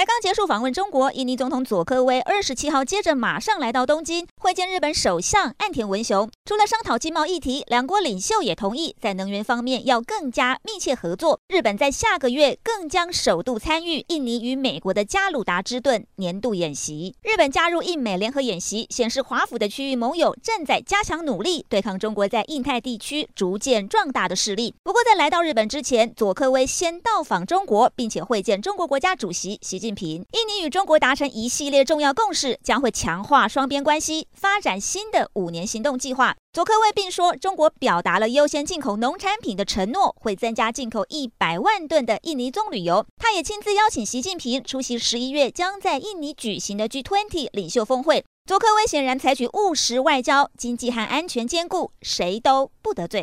才刚结束访问中国，印尼总统佐科威二十七号接着马上来到东京会见日本首相岸田文雄。除了商讨经贸议题，两国领袖也同意在能源方面要更加密切合作。日本在下个月更将首度参与印尼与美国的加鲁达之盾年度演习。日本加入印美联合演习，显示华府的区域盟友正在加强努力对抗中国在印太地区逐渐壮大的势力。不过，在来到日本之前，佐科威先到访中国，并且会见中国国家主席习。近近平，印尼与中国达成一系列重要共识，将会强化双边关系，发展新的五年行动计划。佐科威并说，中国表达了优先进口农产品的承诺，会增加进口一百万吨的印尼棕榈油。他也亲自邀请习近平出席十一月将在印尼举行的 G20 领袖峰会。佐科威显然采取务实外交，经济和安全兼顾，谁都不得罪。